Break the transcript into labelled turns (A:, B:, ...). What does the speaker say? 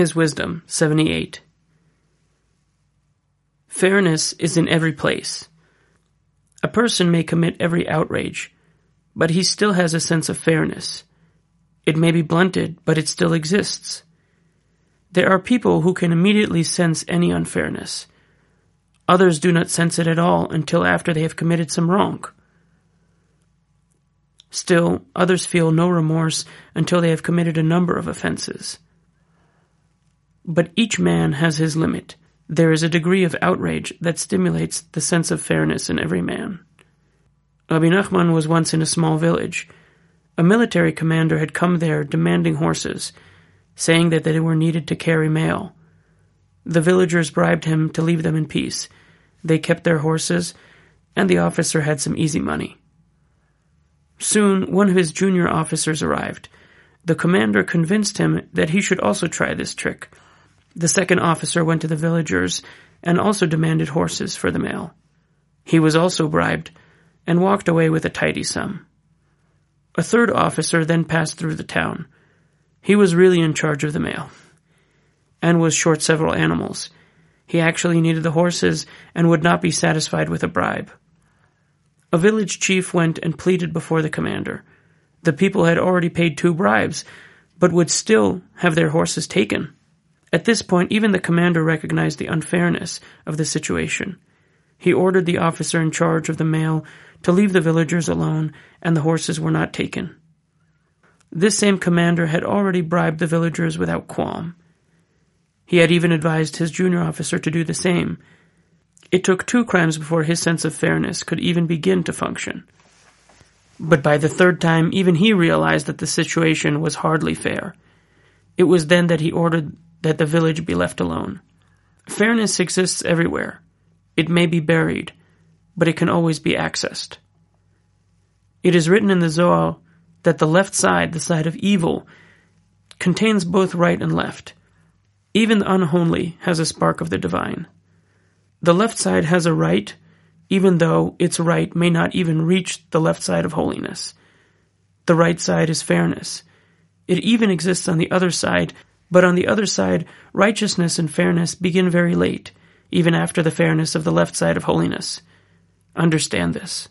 A: His Wisdom 78. Fairness is in every place. A person may commit every outrage, but he still has a sense of fairness. It may be blunted, but it still exists. There are people who can immediately sense any unfairness. Others do not sense it at all until after they have committed some wrong. Still, others feel no remorse until they have committed a number of offenses. But each man has his limit. There is a degree of outrage that stimulates the sense of fairness in every man. Rabbi Nachman was once in a small village. A military commander had come there demanding horses, saying that they were needed to carry mail. The villagers bribed him to leave them in peace. They kept their horses, and the officer had some easy money. Soon, one of his junior officers arrived. The commander convinced him that he should also try this trick. The second officer went to the villagers and also demanded horses for the mail. He was also bribed and walked away with a tidy sum. A third officer then passed through the town. He was really in charge of the mail and was short several animals. He actually needed the horses and would not be satisfied with a bribe. A village chief went and pleaded before the commander. The people had already paid two bribes, but would still have their horses taken. At this point, even the commander recognized the unfairness of the situation. He ordered the officer in charge of the mail to leave the villagers alone, and the horses were not taken. This same commander had already bribed the villagers without qualm. He had even advised his junior officer to do the same. It took two crimes before his sense of fairness could even begin to function. But by the third time, even he realized that the situation was hardly fair. It was then that he ordered that the village be left alone. Fairness exists everywhere. It may be buried, but it can always be accessed. It is written in the Zohar that the left side, the side of evil, contains both right and left. Even the unholy has a spark of the divine. The left side has a right, even though its right may not even reach the left side of holiness. The right side is fairness. It even exists on the other side but on the other side, righteousness and fairness begin very late, even after the fairness of the left side of holiness. Understand this.